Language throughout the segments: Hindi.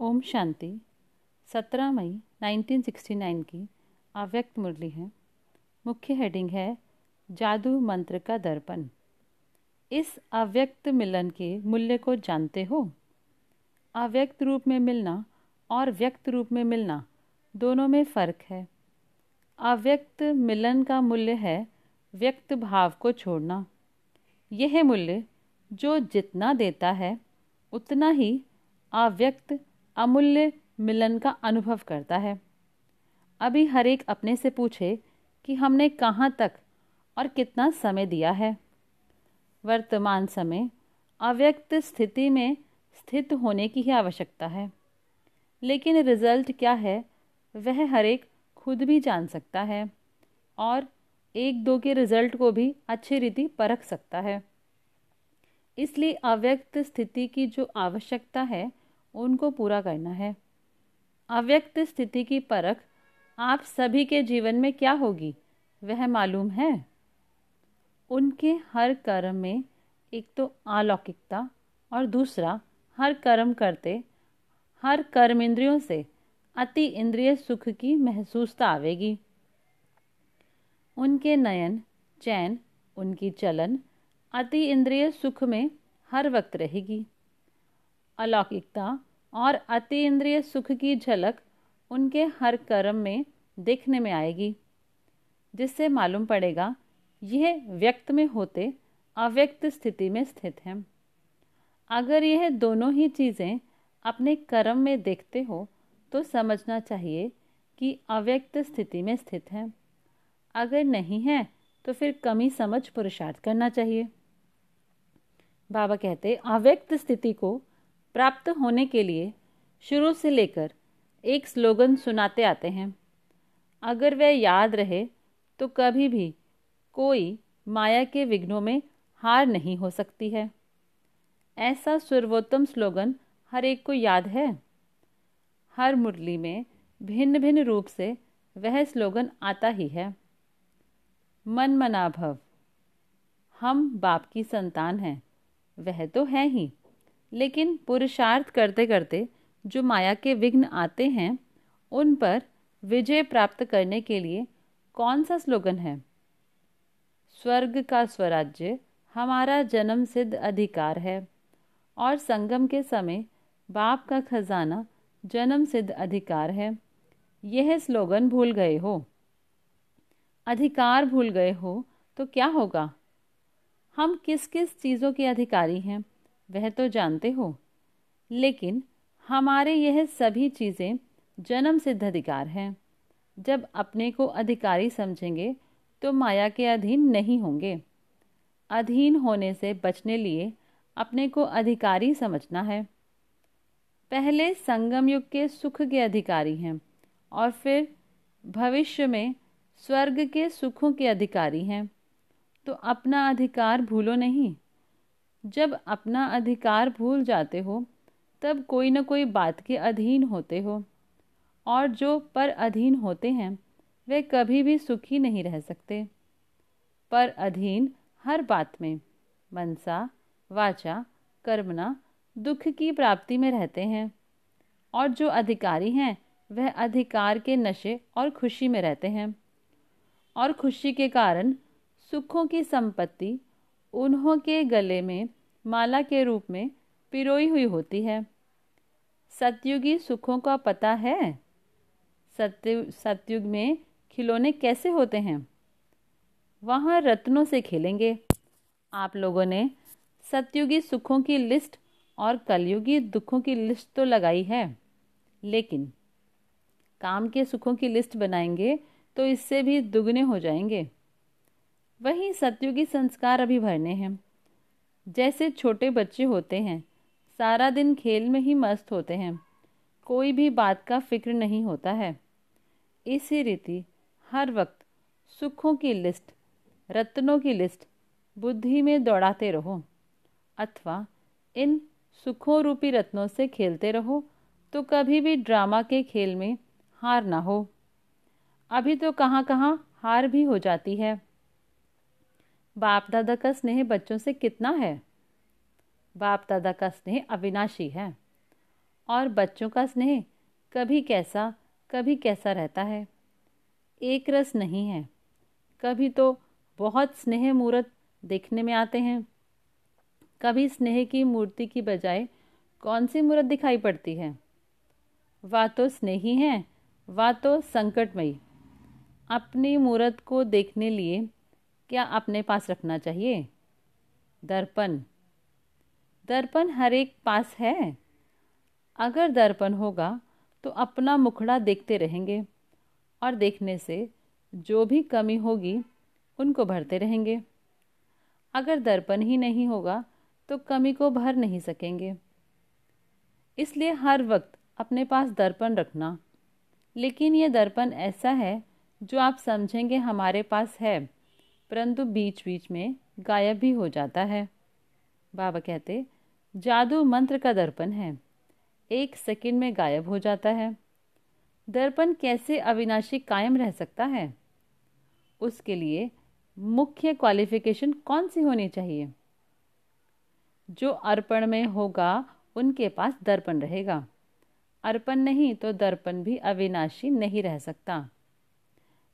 ओम शांति। 17 मई 1969 की अव्यक्त मुरली है। मुख्य हेडिंग है जादू मंत्र का दर्पण। इस अव्यक्त मिलन के मूल्य को जानते हो? अव्यक्त रूप में मिलना और व्यक्त रूप में मिलना दोनों में फ़र्क है। अव्यक्त मिलन का मूल्य है व्यक्त भाव को छोड़ना। यह मूल्य जो जितना देता है, उतना ही अव्यक्त अमूल्य मिलन का अनुभव करता है। अभी हर एक अपने से पूछे कि हमने कहाँ तक और कितना समय दिया है। वर्तमान समय अव्यक्त स्थिति में स्थित होने की ही आवश्यकता है। लेकिन रिज़ल्ट क्या है, वह हर एक खुद भी जान सकता है और एक दो के रिज़ल्ट को भी अच्छी रीति परख सकता है। इसलिए अव्यक्त स्थिति की जो आवश्यकता है उनको पूरा करना है। अव्यक्त स्थिति की परख आप सभी के जीवन में क्या होगी, वह मालूम है? उनके हर कर्म में एक तो अलौकिकता और दूसरा हर कर्म करते, हर कर्म इंद्रियों से अति इंद्रिय सुख की महसूसता आवेगी। उनके नयन, चैन, उनकी चलन अति इंद्रिय सुख में हर वक्त रहेगी। अलौकिकता और अति इंद्रिय सुख की झलक उनके हर कर्म में देखने में आएगी। जिससे मालूम पड़ेगा, यह व्यक्त में होते अव्यक्त स्थिति में स्थित है। अगर यह दोनों ही चीज़ें अपने कर्म में देखते हो तो समझना चाहिए कि अव्यक्त स्थिति में स्थित है। अगर नहीं है तो फिर कमी समझ पुरुषार्थ करना चाहिए। बाबा कहते, अव्यक्त स्थिति को प्राप्त होने के लिए शुरू से लेकर एक स्लोगन सुनाते आते हैं। अगर वह याद रहे तो कभी भी कोई माया के विघ्नों में हार नहीं हो सकती है। ऐसा सर्वोत्तम स्लोगन हर एक को याद है? हर मुरली में भिन्न भिन्न रूप से वह स्लोगन आता ही है। मन मना भव हम बाप की संतान हैं, वह तो है ही। लेकिन पुरुषार्थ करते करते जो माया के विघ्न आते हैं, उन पर विजय प्राप्त करने के लिए कौन सा स्लोगन है? स्वर्ग का स्वराज्य हमारा जन्म सिद्ध अधिकार है और संगम के समय बाप का खजाना जन्म सिद्ध अधिकार है। यह स्लोगन भूल गए हो। अधिकार भूल गए हो तो क्या होगा? हम किस किस चीज़ों के अधिकारी हैं? वह तो जानते हो। लेकिन हमारे यह सभी चीज़ें जन्म सिद्ध अधिकार हैं। जब अपने को अधिकारी समझेंगे तो माया के अधीन नहीं होंगे। अधीन होने से बचने लिए अपने को अधिकारी समझना है। पहले संगम युग के सुख के अधिकारी हैं, और फिर भविष्य में स्वर्ग के सुखों के अधिकारी हैं। तो अपना अधिकार भूलो नहीं। जब अपना अधिकार भूल जाते हो, तब कोई न कोई बात के अधीन होते हो। और जो पर अधीन होते हैं, वे कभी भी सुखी नहीं रह सकते। पर अधीन हर बात में, मनसा, वाचा, कर्मना, दुख की प्राप्ति में रहते हैं। और जो अधिकारी हैं, वह अधिकार के नशे और खुशी में रहते हैं। और खुशी के कारण सुखों की संपत्ति उन्हों के गले में माला के रूप में पिरोई हुई होती है। सतयुगी सुखों का पता है। सत्य, सतयुग में खिलौने कैसे होते हैं? वहाँ रत्नों से खेलेंगे। आप लोगों ने सतयुगी सुखों की लिस्ट और कलयुगी दुखों की लिस्ट तो लगाई है, लेकिन काम के सुखों की लिस्ट बनाएँगे तो इससे भी दुगने हो जाएँगे। वही सतयुगी संस्कार अभी भरने हैं। जैसे छोटे बच्चे होते हैं, सारा दिन खेल में ही मस्त होते हैं। कोई भी बात का फ़िक्र नहीं होता है। इसी रीति हर वक्त सुखों की लिस्ट, रत्नों की लिस्ट, बुद्धि में दौड़ाते रहो। अथवा इन सुखों रूपी रत्नों से खेलते रहो तो कभी भी ड्रामा के खेल में हार ना हो। अभी तो कहाँ कहाँ हार भी हो जाती है। बाप दादा का स्नेह बच्चों से कितना है? बाप दादा का स्नेह अविनाशी है। और बच्चों का स्नेह कभी कैसा कभी कैसा रहता है? एक रस नहीं है। कभी तो बहुत स्नेह मूर्त देखने में आते हैं। कभी स्नेह की मूर्ति की बजाय कौन सी मूर्त दिखाई पड़ती है? वह तो स्नेही हैं, वह तो संकटमयी। अपनी मूर्त को देखने लिए क्या अपने पास रखना चाहिए? दर्पण। दर्पण हर एक पास है। अगर दर्पण होगा तो अपना मुखड़ा देखते रहेंगे और देखने से जो भी कमी होगी, उनको भरते रहेंगे। अगर दर्पण ही नहीं होगा तो कमी को भर नहीं सकेंगे। इसलिए हर वक्त अपने पास दर्पण रखना। लेकिन ये दर्पण ऐसा है, जो आप समझेंगे हमारे पास है। परंतु बीच बीच में गायब भी हो जाता है। बाबा कहते, जादू मंत्र का दर्पण है। एक सेकंड में गायब हो जाता है। दर्पण कैसे अविनाशी कायम रह सकता है? उसके लिए मुख्य क्वालिफिकेशन कौन सी होनी चाहिए? जो अर्पण में होगा, उनके पास दर्पण रहेगा। अर्पण नहीं तो दर्पण भी अविनाशी नहीं रह सकता।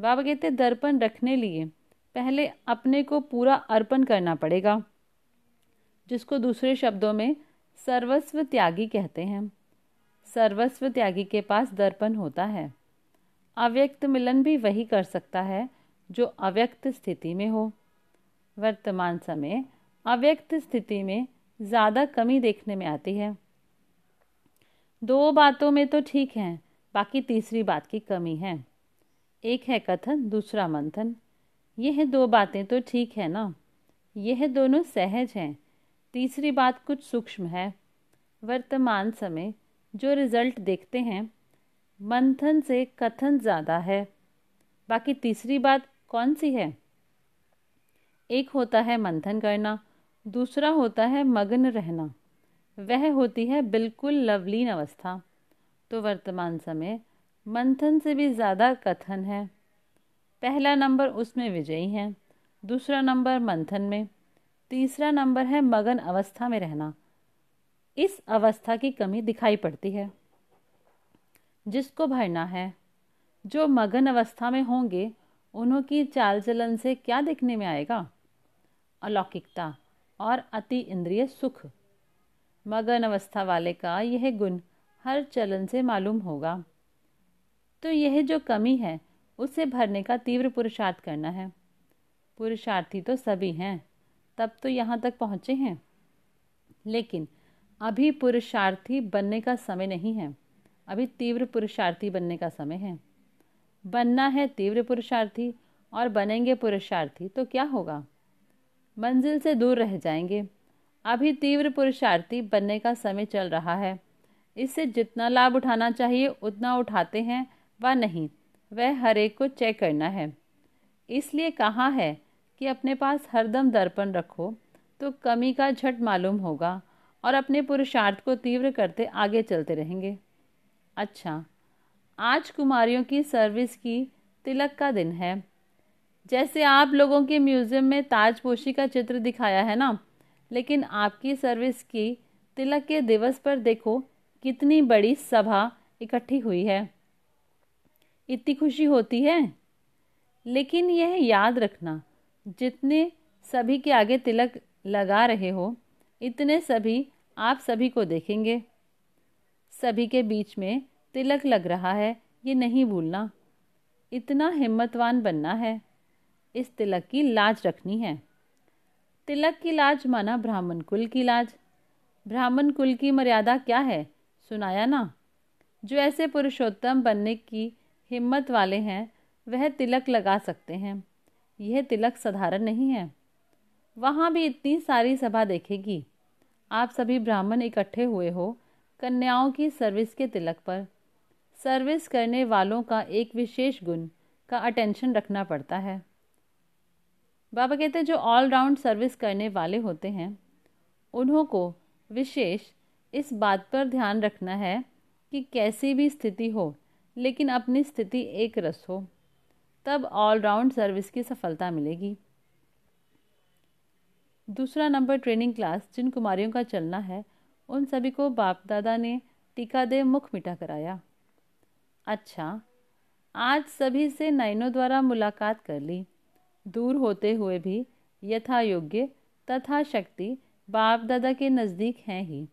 बाबा कहते, दर्पण रखने लिए पहले अपने को पूरा अर्पण करना पड़ेगा, जिसको दूसरे शब्दों में सर्वस्व त्यागी कहते हैं। सर्वस्व त्यागी के पास दर्पण होता है। अव्यक्त मिलन भी वही कर सकता है, जो अव्यक्त स्थिति में हो। वर्तमान समय अव्यक्त स्थिति में ज़्यादा कमी देखने में आती है। दो बातों में तो ठीक है, बाकी तीसरी बात की कमी है। एक है कथन, दूसरा मंथन। यह दो बातें तो ठीक है ना? यह दोनों सहज हैं। तीसरी बात कुछ सूक्ष्म है। वर्तमान समय, जो रिज़ल्ट देखते हैं, मंथन से कथन ज़्यादा है। बाकी तीसरी बात कौन सी है? एक होता है मंथन करना, दूसरा होता है मग्न रहना। वह होती है बिल्कुल लवलीन अवस्था। तो वर्तमान समय, मंथन से भी ज़्यादा कथन है। पहला नंबर उसमें विजयी है। दूसरा नंबर मंथन में। तीसरा नंबर है मगन अवस्था में रहना। इस अवस्था की कमी दिखाई पड़ती है। जिसको भरना है। जो मगन अवस्था में होंगे उन्हों की चाल चलन से क्या देखने में आएगा? अलौकिकता और अति इंद्रिय सुख। मगन अवस्था वाले का यह गुण हर चलन से मालूम होगा। तो यह जो कमी है उसे भरने का तीव्र पुरुषार्थ करना है। पुरुषार्थी तो सभी हैं। तब तो यहाँ तक पहुँचे हैं। लेकिन अभी पुरुषार्थी बनने का समय नहीं है। अभी तीव्र पुरुषार्थी बनने का समय है। बनना है तीव्र पुरुषार्थी और बनेंगे पुरुषार्थी तो क्या होगा? मंजिल से दूर रह जाएँगे। अभी तीव्र पुरुषार्थी बनने का समय चल रहा है। इससे जितना लाभ उठाना चाहिए, उतना उठाते हैं व नहीं। वह हर एक को चेक करना है। इसलिए कहा है कि अपने पास हरदम दर्पण रखो तो कमी का झट मालूम होगा और अपने पुरुषार्थ को तीव्र करते आगे चलते रहेंगे। अच्छा आज कुमारियों की सर्विस की तिलक का दिन है। जैसे आप लोगों के म्यूज़ियम में ताजपोशी का चित्र दिखाया है ना, लेकिन आपकी सर्विस की तिलक के दिवस पर देखो कितनी बड़ी सभा इकट्ठी हुई है। इतनी खुशी होती है। लेकिन यह याद रखना, जितने सभी के आगे तिलक लगा रहे हो, इतने सभी आप सभी को देखेंगे। सभी के बीच में तिलक लग रहा है, ये नहीं भूलना। इतना हिम्मतवान बनना है, इस तिलक की लाज रखनी है। तिलक की लाज माना ब्राह्मण कुल की लाज। ब्राह्मण कुल की मर्यादा क्या है, सुनाया ना? जो ऐसे पुरुषोत्तम बनने की हिम्मत वाले हैं, वह तिलक लगा सकते हैं। यह तिलक साधारण नहीं है। वहाँ भी इतनी सारी सभा देखेगी। आप सभी ब्राह्मण इकट्ठे हुए हो कन्याओं की सर्विस के तिलक पर। सर्विस करने वालों का एक विशेष गुण का अटेंशन रखना पड़ता है। बाबा कहते हैं, जो ऑलराउंड सर्विस करने वाले होते हैं, उन्हों को विशेष इस बात पर ध्यान रखना है कि कैसी भी स्थिति हो लेकिन अपनी स्थिति एक रस हो, तब ऑलराउंड सर्विस की सफलता मिलेगी। दूसरा नंबर ट्रेनिंग क्लास जिन कुमारियों का चलना है, उन सभी को बाप दादा ने टीका दे मुख मिटा कराया। अच्छा आज सभी से नयनों द्वारा मुलाकात कर ली। दूर होते हुए भी यथा योग्य तथा शक्ति बाप दादा के नज़दीक हैं ही,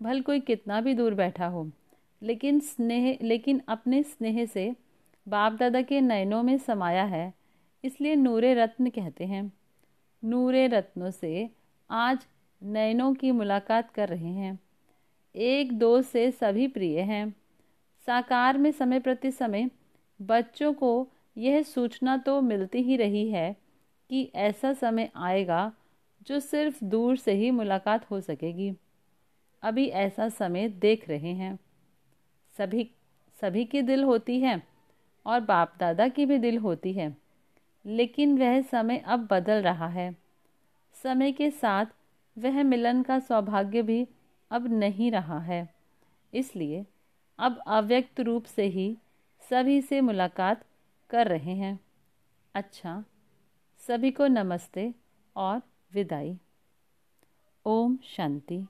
भल कोई कितना भी दूर बैठा हो। लेकिन स्नेह, लेकिन अपने स्नेह से बाप दादा के नयनों में समाया है, इसलिए नूरे रत्न कहते हैं। नूरे रत्नों से आज नयनों की मुलाकात कर रहे हैं। एक दो से सभी प्रिय हैं। साकार में समय प्रति समय बच्चों को यह सूचना तो मिलती ही रही है कि ऐसा समय आएगा जो सिर्फ़ दूर से ही मुलाकात हो सकेगी। अभी ऐसा समय देख रहे हैं। सभी सभी की दिल होती है और बाप दादा की भी दिल होती है। लेकिन वह समय अब बदल रहा है। समय के साथ वह मिलन का सौभाग्य भी अब नहीं रहा है। इसलिए अब अव्यक्त रूप से ही सभी से मुलाकात कर रहे हैं। अच्छा सभी को नमस्ते और विदाई। ओम शांति।